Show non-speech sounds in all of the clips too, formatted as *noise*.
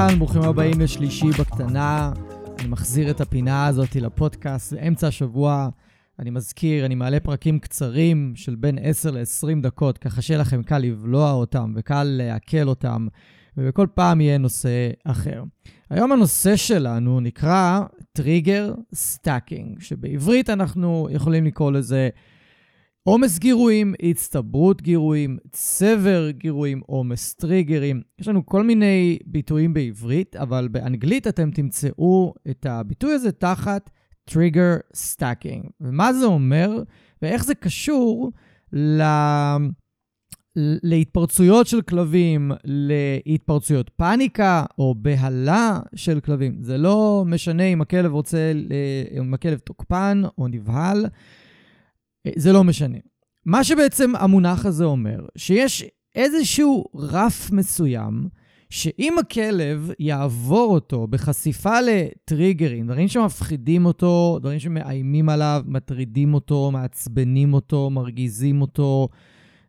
אהלן, ברוכים הבאים לשלישי בקטנה. אני מחזיר את הפינה הזאת לפודקאסט באמצע השבוע. אני מזכיר, אני מעלה פרקים קצרים של בין 10 ל-20 דקות, ככה שיהיה לכם קל לבלוע אותם וקל לעכל אותם, ובכל פעם יהיה נושא אחר. היום הנושא שלנו נקרא trigger stacking, שבעברית אנחנו יכולים לקרוא לזה עומס גירויים, הצטברות גירויים, צבר גירויים, עומס טריגרים. יש לנו כל מיני ביטויים בעברית, אבל באנגלית אתם תמצאו את הביטוי הזה תחת trigger stacking. ומה זה אומר, ואיך זה קשור ל... להתפרצויות של כלבים, להתפרצויות פאניקה או בהלה של כלבים. זה לא משנה אם הכלב רוצה, אם הכלב תוקפן או נבהל. זה לא משנה. מה שבעצם המונח הזה אומר, שיש איזשהו רף מסוים, שאם הכלב יעבור אותו בחשיפה לטריגרים, דברים שמפחידים אותו, דברים שמאיימים עליו, מטרידים אותו, מעצבנים אותו, מרגיזים אותו,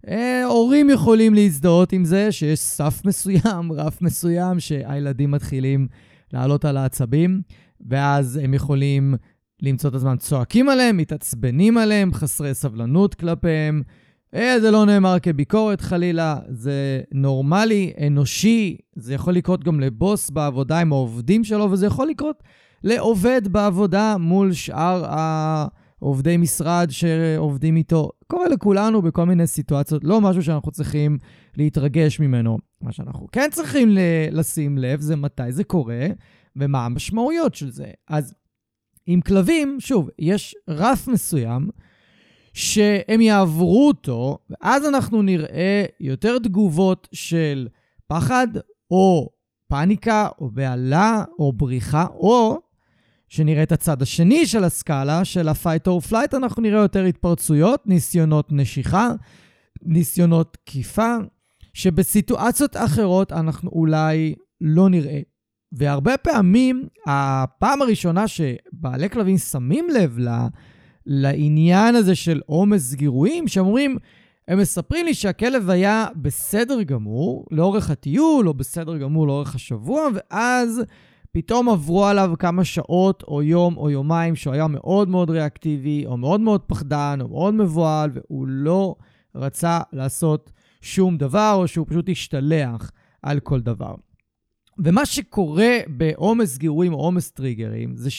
אה, הורים יכולים להזדהות עם זה שיש סף *laughs* מסוים, רף מסוים, שהילדים מתחילים לעלות על העצבים, ואז הם יכולים למצוא את הזמן צועקים עליהם, מתעצבנים עליהם, חסרי סבלנות כלפיהם. אה, זה לא נאמר כביקורת חלילה, זה נורמלי, אנושי, זה יכול לקרות גם לבוס בעבודה עם העובדים שלו, וזה יכול לקרות לעובד בעבודה מול שאר העובדי משרד שעובדים איתו. קורה לכולנו בכל מיני סיטואציות, לא משהו שאנחנו צריכים להתרגש ממנו. מה שאנחנו כן צריכים לשים לב זה מתי זה קורה ומה המשמעויות של זה. אז עם כלבים, שוב, יש רף מסוים שהם יעברו אותו, ואז אנחנו נראה יותר תגובות של פחד, או פאניקה, או בהלה, או בריחה, או שנראה את הצד השני של הסקאלה, של ה-fight or flight, אנחנו נראה יותר התפרצויות, ניסיונות נשיכה, ניסיונות תקיפה, שבסיטואציות אחרות אנחנו אולי לא נראה. והרבה פעמים, הפעם הראשונה שבעלי כלבים שמים לב לה, לעניין הזה של עומס גירויים, שאומרים, הם מספרים לי שהכלב היה בסדר גמור לאורך הטיול, או בסדר גמור לאורך השבוע, ואז פתאום עברו עליו כמה שעות, או יום, או יומיים, שהוא היה מאוד מאוד ריאקטיבי, או מאוד מאוד פחדן, או מאוד מבוהל, והוא לא רצה לעשות שום דבר, או שהוא פשוט השתלח על כל דבר. ומה שקורה בעומס גירויים או עומס טריגרים, זה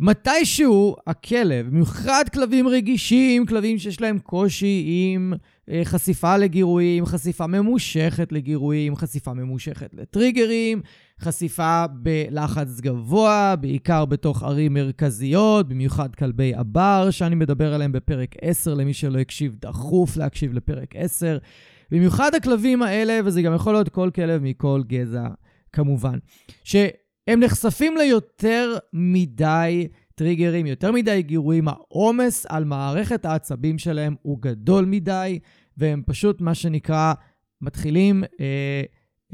שמתישהו הכלב, במיוחד כלבים רגישים, כלבים שיש להם קושי עם אה, חשיפה לגירויים, חשיפה ממושכת לגירויים, חשיפה ממושכת לטריגרים, חשיפה בלחץ גבוה, בעיקר בתוך ערים מרכזיות, במיוחד כלבי הבר, שאני מדבר עליהם בפרק 10, למי שלא הקשיב, דחוף להקשיב לפרק 10. במיוחד הכלבים האלה, וזה גם יכול להיות כל כלב מכל גזע כמובן, שהם נחשפים ליותר מדי טריגרים, יותר מדי גירויים, העומס על מערכת העצבים שלהם הוא גדול מדי, והם פשוט, מה שנקרא, מתחילים אה,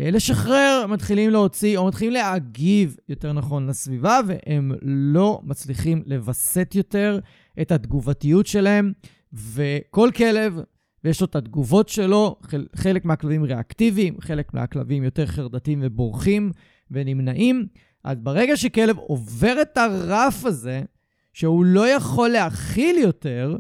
אה, לשחרר, מתחילים להוציא, או מתחילים להגיב, יותר נכון, לסביבה, והם לא מצליחים לווסת יותר את התגובתיות שלהם, וכל כלב ויש לו את התגובות שלו, חלק מהכלבים ריאקטיביים, חלק מהכלבים יותר חרדתיים ובורחים ונמנעים. אז ברגע שכלב עובר את הרף הזה, שהוא לא יכול להכיל יותר,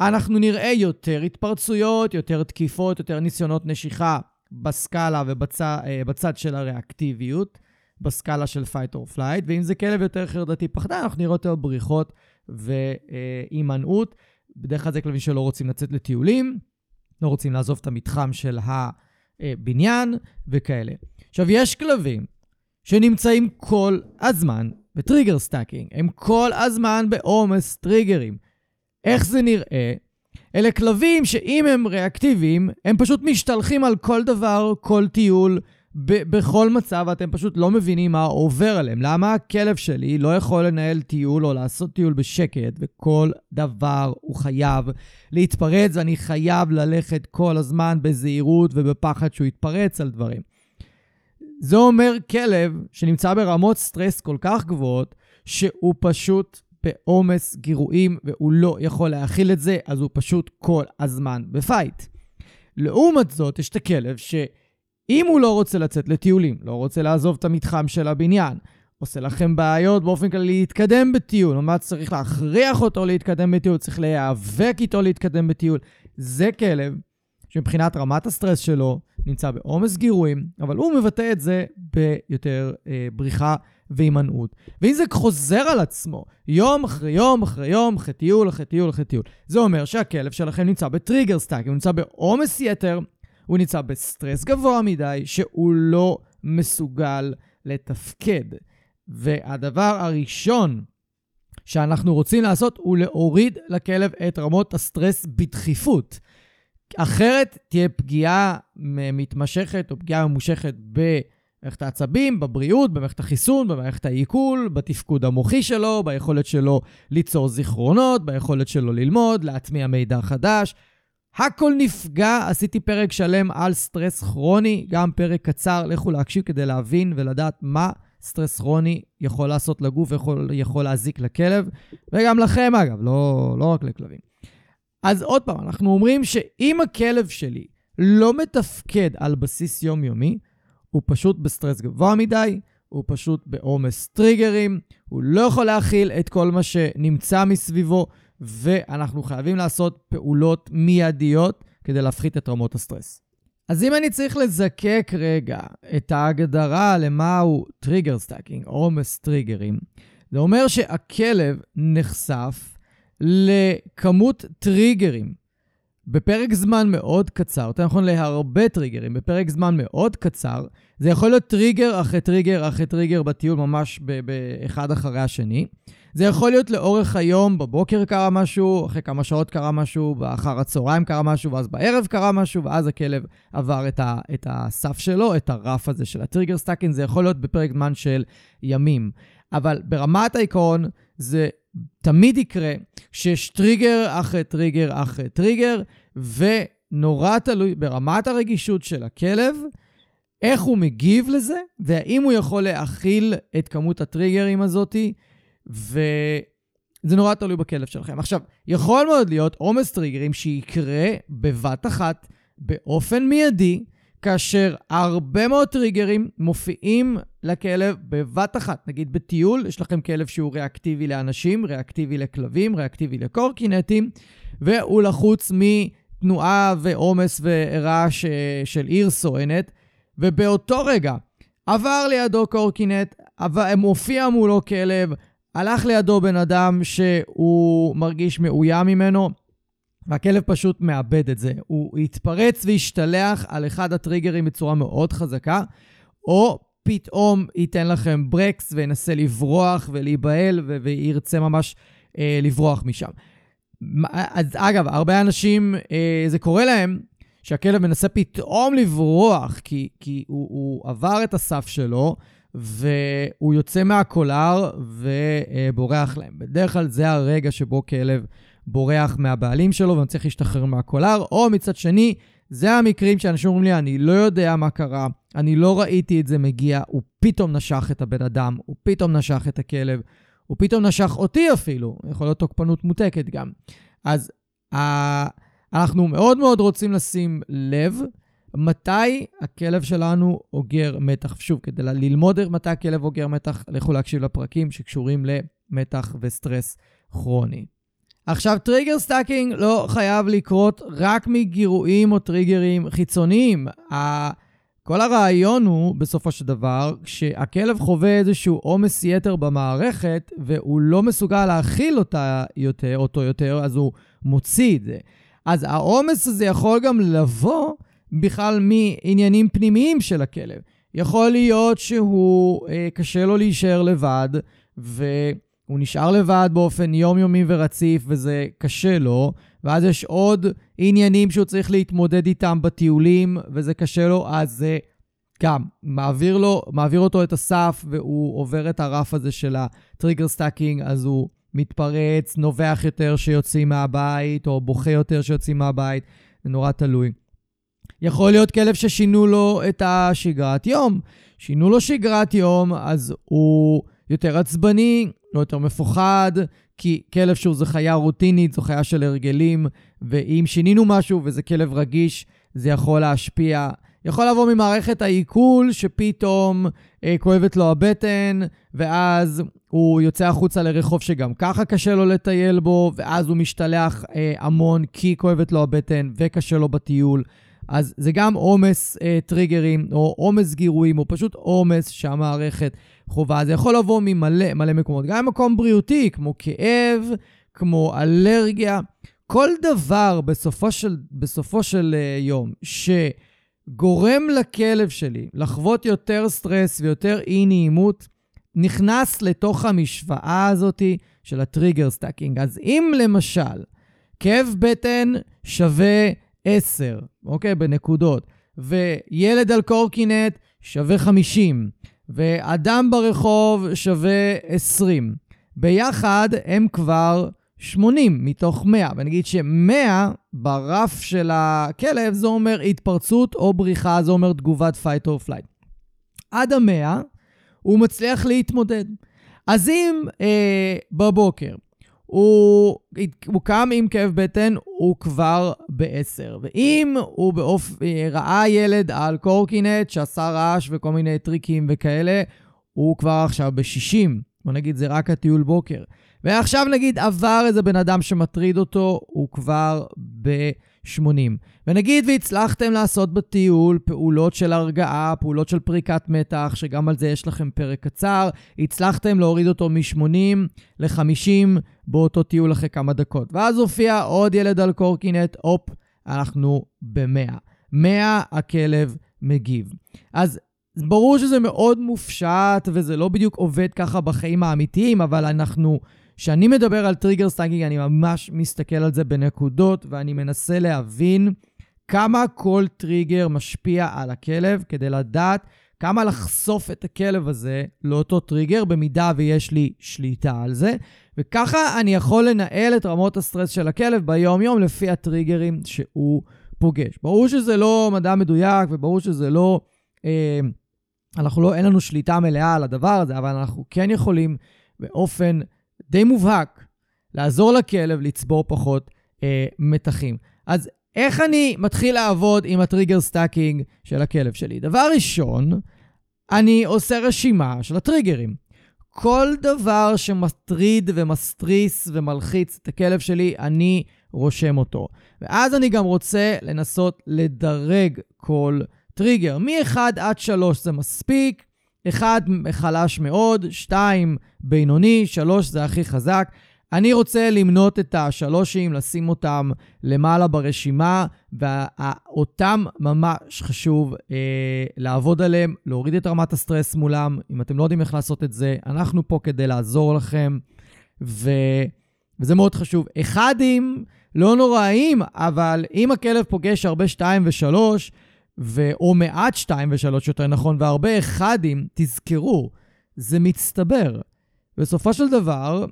אנחנו נראה יותר התפרצויות, יותר תקיפות, יותר ניסיונות נשיכה בסקאלה ובצד של הריאקטיביות, בסקאלה של fight or flight, ואם זה כלב יותר חרדתי פחדן, אנחנו נראה יותר בריחות והימנעות. בדרך כלל זה כלבים שלא רוצים לצאת לטיולים, לא רוצים לעזוב את המתחם של הבניין וכאלה. עכשיו, יש כלבים שנמצאים כל הזמן ב trigger stacking, הם כל הזמן בעומס טריגרים. איך זה נראה? אלה כלבים שאם הם ריאקטיביים, הם פשוט משתלחים על כל דבר, כל טיול, ב- בכל מצב, אתם פשוט לא מבינים מה עובר עליהם. למה הכלב שלי לא יכול לנהל טיול או לעשות טיול בשקט, וכל דבר הוא חייב להתפרץ, ואני חייב ללכת כל הזמן בזהירות ובפחד שהוא יתפרץ על דברים. זה אומר כלב שנמצא ברמות סטרס כל כך גבוהות, שהוא פשוט בעומס גירויים והוא לא יכול להכיל את זה, אז הוא פשוט כל הזמן ב fight. לעומת זאת, יש את הכלב שאם הוא לא רוצה לצאת לטיולים, לא רוצה לעזוב את המתחם של הבניין, עושה לכם בעיות באופן כללי להתקדם בטיול, ממש צריך להכריח אותו להתקדם בטיול, צריך להיאבק איתו להתקדם בטיול. זה כלב שמבחינת רמת הסטרס שלו נמצא בעומס גירויים, אבל הוא מבטא את זה ביותר אה, בריחה והימנעות. ואם זה חוזר על עצמו, יום אחרי יום אחרי יום, אחרי טיול, אחרי טיול, אחרי טיול, זה אומר שהכלב שלכם נמצא ב trigger stack, הוא נמצא בעומס יתר, הוא נמצא בסטרס גבוה מדי, שהוא לא מסוגל לתפקד. והדבר הראשון שאנחנו רוצים לעשות הוא להוריד לכלב את רמות הסטרס בדחיפות. אחרת תהיה פגיעה מתמשכת או פגיעה ממושכת במערכת העצבים, בבריאות, במערכת החיסון, במערכת העיכול, בתפקוד המוחי שלו, ביכולת שלו ליצור זיכרונות, ביכולת שלו ללמוד, להטמיע מידע חדש. הכל נפגע, עשיתי פרק שלם על סטרס כרוני, גם פרק קצר, לכו להקשיב כדי להבין ולדעת מה סטרס כרוני יכול לעשות לגוף, יכול, יכול להזיק לכלב, וגם לכם אגב, לא, לא רק לכלבים. אז עוד פעם, אנחנו אומרים שאם הכלב שלי לא מתפקד על בסיס יומיומי, הוא פשוט בסטרס גבוה מדי, הוא פשוט בעומס טריגרים, הוא לא יכול להכיל את כל מה שנמצא מסביבו, ואנחנו חייבים לעשות פעולות מיידיות כדי להפחית את רמות הסטרס. אז אם אני צריך לזקק רגע את ההגדרה למהו trigger stacking, עומס טריגרים, זה אומר שהכלב נחשף לכמות טריגרים בפרק זמן מאוד קצר, יותר נכון להרבה טריגרים בפרק זמן מאוד קצר, זה יכול להיות טריגר אחרי טריגר אחרי טריגר בטיול ממש באחד אחרי השני. זה יכול להיות לאורך היום, בבוקר קרה משהו, אחרי כמה שעות קרה משהו, באחר הצהריים קרה משהו, ואז בערב קרה משהו, ואז הכלב עבר את, ה, את הסף שלו, את הרף הזה של ה trigger stacking, זה יכול להיות בפרק זמן של ימים. אבל ברמת העיקרון, זה תמיד יקרה שיש טריגר אחרי טריגר אחרי טריגר, ונורא תלוי ברמת הרגישות של הכלב, איך הוא מגיב לזה, והאם הוא יכול להכיל את כמות הטריגרים הזאתי, וזה נורא תלוי בכלב שלכם. עכשיו, יכול מאוד להיות עומס טריגרים שיקרה בבת אחת, באופן מיידי, כאשר הרבה מאוד טריגרים מופיעים לכלב בבת אחת. נגיד בטיול, יש לכם כלב שהוא ריאקטיבי לאנשים, ריאקטיבי לכלבים, ריאקטיבי לקורקינטים, והוא לחוץ מתנועה ועומס ורעש של עיר סואנת, ובאותו רגע עבר לידו קורקינט, מופיע מולו כלב, הלך לידו בן אדם שהוא מרגיש מאוים ממנו, והכלב פשוט מאבד את זה. הוא יתפרץ וישתלח על אחד הטריגרים בצורה מאוד חזקה, או פתאום ייתן לכם ברקס וינסה לברוח ולהיבהל ו- וירצה ממש אה, לברוח משם. אז אגב, הרבה אנשים, אה, זה קורה להם שהכלב מנסה פתאום לברוח, כי, כי הוא, הוא עבר את הסף שלו, והוא יוצא מהקולר ובורח להם. בדרך כלל זה הרגע שבו כלב בורח מהבעלים שלו ומצליח להשתחרר מהקולר, או מצד שני, זה המקרים שאנשים אומרים לי, אני לא יודע מה קרה, אני לא ראיתי את זה מגיע, הוא פתאום נשך את הבן אדם, הוא פתאום נשך את הכלב, הוא פתאום נשך אותי אפילו, יכול להיות תוקפנות מותקת גם. אז uh, אנחנו מאוד מאוד רוצים לשים לב מתי הכלב שלנו אוגר מתח. שוב, כדי ללמוד מתי הכלב אוגר מתח, לכו להקשיב לפרקים שקשורים למתח וסטרס כרוני. עכשיו, trigger stacking לא חייב לקרות רק מגירויים או טריגרים חיצוניים. כל הרעיון הוא, בסופו של דבר, כשהכלב חווה איזשהו עומס יתר במערכת, והוא לא מסוגל להכיל אותה יותר, אותו יותר, אז הוא מוציא את זה. אז העומס הזה יכול גם לבוא בכלל מעניינים פנימיים של הכלב. יכול להיות שהוא, אה, קשה לו להישאר לבד, והוא נשאר לבד באופן יומיומי ורציף, וזה קשה לו, ואז יש עוד עניינים שהוא צריך להתמודד איתם בטיולים, וזה קשה לו, אז זה גם מעביר, לו, מעביר אותו את הסף, והוא עובר את הרף הזה של ה trigger stacking, אז הוא מתפרץ, נובח יותר שיוצאים מהבית, או בוכה יותר שיוצאים מהבית, זה נורא תלוי. יכול להיות כלב ששינו לו את השגרת יום. שינו לו שגרת יום, אז הוא יותר עצבני, לא יותר מפוחד, כי כלב שהוא זו חיה רוטינית, זו חיה של הרגלים, ואם שינינו משהו וזה כלב רגיש, זה יכול להשפיע. יכול לבוא ממערכת העיכול, שפתאום אה, כואבת לו הבטן, ואז הוא יוצא החוצה לרחוב שגם ככה קשה לו לטייל בו, ואז הוא משתלח אה, המון כי כואבת לו הבטן וקשה לו בטיול. אז זה גם עומס אה, טריגרים, או עומס גירויים, או פשוט עומס שהמערכת חובה. זה יכול לבוא ממלא מלא מקומות, גם מקום בריאותי, כמו כאב, כמו אלרגיה. כל דבר בסופו של, בסופו של uh, יום שגורם לכלב שלי לחוות יותר סטרס ויותר אי-נעימות, נכנס לתוך המשוואה הזאת של ה trigger stacking. אז אם למשל כאב בטן שווה 10, אוקיי? בנקודות, וילד על קורקינט שווה 50, ואדם ברחוב שווה 20. ביחד הם כבר 80 מתוך 100, ונגיד ש-100 ברף של הכלב זה אומר התפרצות או בריחה, זה אומר תגובת fight or flight. עד ה-100 הוא מצליח להתמודד. אז אם אה, בבוקר הוא, הוא קם עם כאב בטן, הוא כבר ב-10. ואם הוא באופ... ראה ילד על קורקינט שעשה רעש וכל מיני טריקים וכאלה, הוא כבר עכשיו ב-60. בוא נגיד, זה רק הטיול בוקר. ועכשיו נגיד עבר איזה בן אדם שמטריד אותו, הוא כבר ב-80. ונגיד והצלחתם לעשות בטיול פעולות של הרגעה, פעולות של פריקת מתח, שגם על זה יש לכם פרק קצר, הצלחתם להוריד אותו מ-80 ל-50 באותו טיול אחרי כמה דקות. ואז הופיע עוד ילד על קורקינט, הופ, אנחנו ב-100. 100 הכלב מגיב. אז ברור שזה מאוד מופשט וזה לא בדיוק עובד ככה בחיים האמיתיים, אבל אנחנו כשאני מדבר על trigger stacking, אני ממש מסתכל על זה בנקודות, ואני מנסה להבין כמה כל טריגר משפיע על הכלב, כדי לדעת כמה לחשוף את הכלב הזה לאותו טריגר, במידה ויש לי שליטה על זה. וככה אני יכול לנהל את רמות הסטרס של הכלב ביום-יום לפי הטריגרים שהוא פוגש. ברור שזה לא מדע מדויק, וברור שזה לא... אה, אנחנו לא, אין לנו שליטה מלאה על הדבר הזה, אבל אנחנו כן יכולים באופן די מובהק לעזור לכלב לצבור פחות אה, מתחים. אז איך אני מתחיל לעבוד עם ה trigger stacking של הכלב שלי? דבר ראשון, אני עושה רשימה של הטריגרים. כל דבר שמטריד ומסטריס ומלחיץ את הכלב שלי, אני רושם אותו. ואז אני גם רוצה לנסות לדרג כל טריגר. מ-1 עד 3 זה מספיק, אחד חלש מאוד, שתיים בינוני, שלוש זה הכי חזק. אני רוצה למנות את השלושים, לשים אותם למעלה ברשימה, ואותם ממש חשוב אה, לעבוד עליהם, להוריד את רמת הסטרס מולם. אם אתם לא יודעים איך לעשות את זה, אנחנו פה כדי לעזור לכם, ו... וזה מאוד חשוב. אחדים לא נוראים, אבל אם הכלב פוגש הרבה שתיים ושלוש, ו... או מעט שתיים ושלוש יותר נכון, והרבה אחדים, תזכרו, זה מצטבר. בסופו של דבר,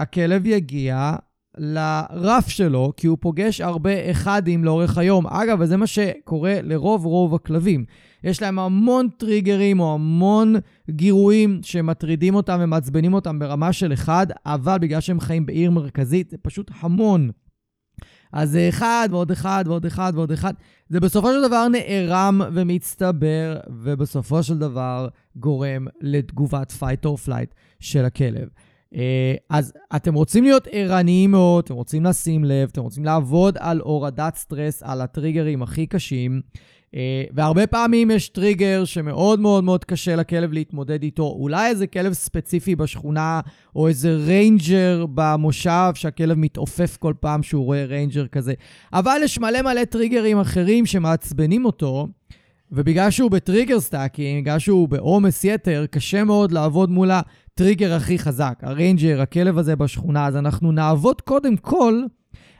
הכלב יגיע לרף שלו, כי הוא פוגש הרבה אחדים לאורך היום. אגב, וזה מה שקורה לרוב רוב הכלבים. יש להם המון טריגרים או המון גירויים שמטרידים אותם ומעצבנים אותם ברמה של אחד, אבל בגלל שהם חיים בעיר מרכזית, זה פשוט המון. אז זה אחד ועוד אחד ועוד אחד ועוד אחד. זה בסופו של דבר נערם ומצטבר, ובסופו של דבר גורם לתגובת fight or flight של הכלב. אה, אז אתם רוצים להיות ערניים מאוד, אתם רוצים לשים לב, אתם רוצים לעבוד על הורדת סטרס, על הטריגרים הכי קשים. אה, והרבה פעמים יש טריגר שמאוד מאוד מאוד קשה לכלב להתמודד איתו. אולי איזה כלב ספציפי בשכונה, או איזה ריינג'ר במושב שהכלב מתעופף כל פעם שהוא רואה ריינג'ר כזה. אבל יש מלא מלא טריגרים אחרים שמעצבנים אותו, ובגלל שהוא ב trigger stacking, בגלל שהוא בעומס יתר, קשה מאוד לעבוד מול הטריגר הכי חזק, הריינג'ר, הכלב הזה בשכונה. אז אנחנו נעבוד קודם כל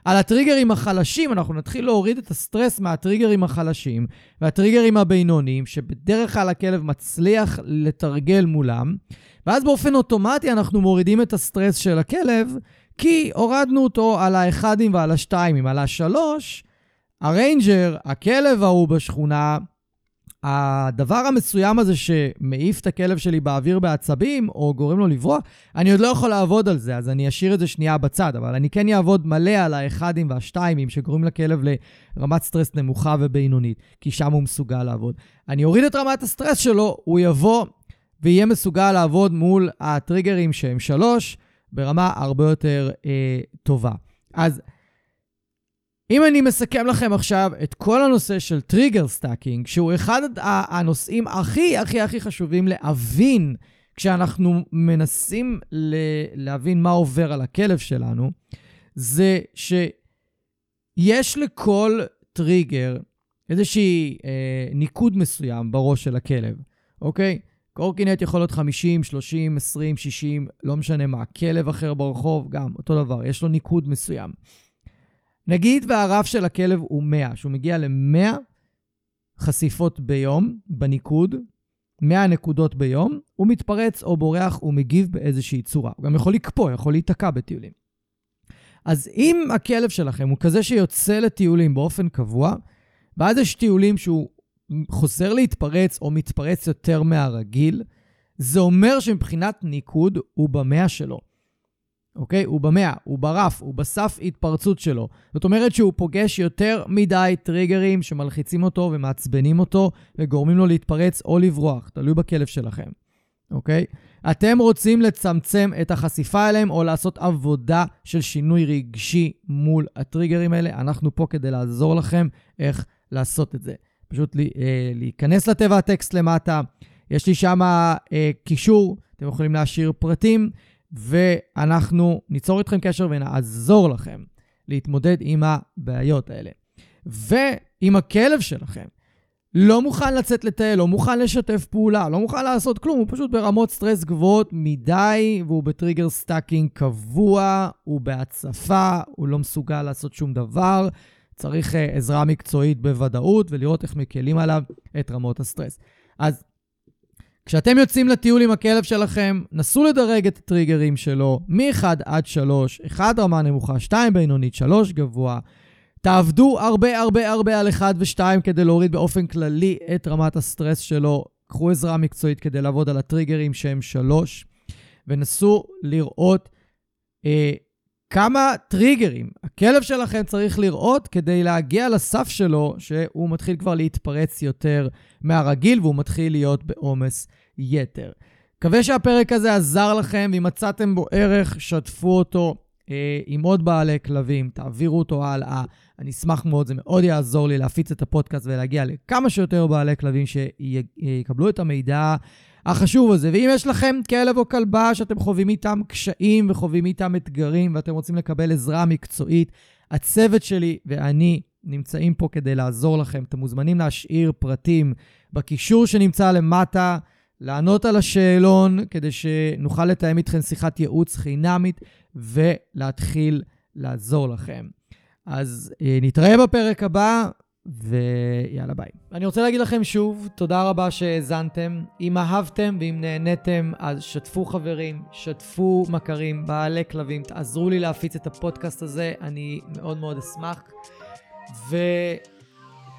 על הטריגרים החלשים, אנחנו נתחיל להוריד את הסטרס מהטריגרים החלשים והטריגרים הבינוניים, שבדרך כלל הכלב מצליח לתרגל מולם, ואז באופן אוטומטי אנחנו מורידים את הסטרס של הכלב, כי הורדנו אותו על האחדים ועל השתיימים. על השלוש, הריינג'ר, הכלב ההוא בשכונה, הדבר המסוים הזה שמעיף את הכלב שלי באוויר בעצבים, או גורם לו לברוח, אני עוד לא יכול לעבוד על זה, אז אני אשאיר את זה שנייה בצד, אבל אני כן אעבוד מלא על האחדים והשתיימים שגורמים לכלב לרמת סטרס נמוכה ובינונית, כי שם הוא מסוגל לעבוד. אני אוריד את רמת הסטרס שלו, הוא יבוא ויהיה מסוגל לעבוד מול הטריגרים שהם שלוש, ברמה הרבה יותר אה, טובה. אז אם אני מסכם לכם עכשיו את כל הנושא של trigger stacking, שהוא אחד הנושאים הכי הכי הכי חשובים להבין כשאנחנו מנסים להבין מה עובר על הכלב שלנו, זה שיש לכל טריגר איזושהי אה, ניקוד מסוים בראש של הכלב, אוקיי? קורקינט יכול להיות 50, 30, 20, 60, לא משנה מה. כלב אחר ברחוב, גם אותו דבר, יש לו ניקוד מסוים. נגיד והרף של הכלב הוא 100, שהוא מגיע ל-100 חשיפות ביום בניקוד, 100 נקודות ביום, הוא מתפרץ או בורח, הוא מגיב באיזושהי צורה. הוא גם יכול לקפוא, יכול להיתקע בטיולים. אז אם הכלב שלכם הוא כזה שיוצא לטיולים באופן קבוע, ואז יש טיולים שהוא חוזר להתפרץ או מתפרץ יותר מהרגיל, זה אומר שמבחינת ניקוד הוא במאה שלו. אוקיי? הוא במאה, הוא ברף, הוא בסף התפרצות שלו. זאת אומרת שהוא פוגש יותר מדי טריגרים שמלחיצים אותו ומעצבנים אותו וגורמים לו להתפרץ או לברוח, תלוי בכלב שלכם, אוקיי? אתם רוצים לצמצם את החשיפה אליהם או לעשות עבודה של שינוי רגשי מול הטריגרים האלה, אנחנו פה כדי לעזור לכם איך לעשות את זה. פשוט אה, להיכנס לטבע הטקסט למטה, יש לי שם אה, קישור, אתם יכולים להשאיר פרטים. ואנחנו ניצור איתכם קשר ונעזור לכם להתמודד עם הבעיות האלה. ואם הכלב שלכם לא מוכן לצאת לטייל, לא מוכן לשתף פעולה, לא מוכן לעשות כלום, הוא פשוט ברמות סטרס גבוהות מדי, והוא ב trigger stacking קבוע, הוא בהצפה, הוא לא מסוגל לעשות שום דבר. צריך אה, עזרה מקצועית בוודאות ולראות איך מקלים עליו את רמות הסטרס. אז כשאתם יוצאים לטיול עם הכלב שלכם, נסו לדרג את הטריגרים שלו מ-1 עד 3, 1 רמה נמוכה, 2 בינונית, 3 גבוה. תעבדו הרבה הרבה הרבה על 1 ו-2 כדי להוריד באופן כללי את רמת הסטרס שלו. קחו עזרה מקצועית כדי לעבוד על הטריגרים שהם 3, ונסו לראות אה, כמה טריגרים הכלב שלכם צריך לראות כדי להגיע לסף שלו, שהוא מתחיל כבר להתפרץ יותר מהרגיל והוא מתחיל להיות בעומס יתר. מקווה שהפרק הזה עזר לכם, ואם מצאתם בו ערך, שתפו אותו אה, עם עוד בעלי כלבים, תעבירו אותו הלאה. אני אשמח מאוד, זה מאוד יעזור לי להפיץ את הפודקאסט ולהגיע לכמה שיותר בעלי כלבים שיקבלו את המידע החשוב הזה. ואם יש לכם כלב או כלבה שאתם חווים איתם קשיים וחווים איתם אתגרים ואתם רוצים לקבל עזרה מקצועית, הצוות שלי ואני נמצאים פה כדי לעזור לכם. אתם מוזמנים להשאיר פרטים בקישור שנמצא למטה, לענות על השאלון כדי שנוכל לתאם איתכם שיחת ייעוץ חינמית ולהתחיל לעזור לכם. אז אה, נתראה בפרק הבא, ויאללה ביי. אני רוצה להגיד לכם שוב, תודה רבה שהאזנתם. אם אהבתם ואם נהניתם, אז שתפו חברים, שתפו מכרים, בעלי כלבים, תעזרו לי להפיץ את הפודקאסט הזה, אני מאוד מאוד אשמח. ו...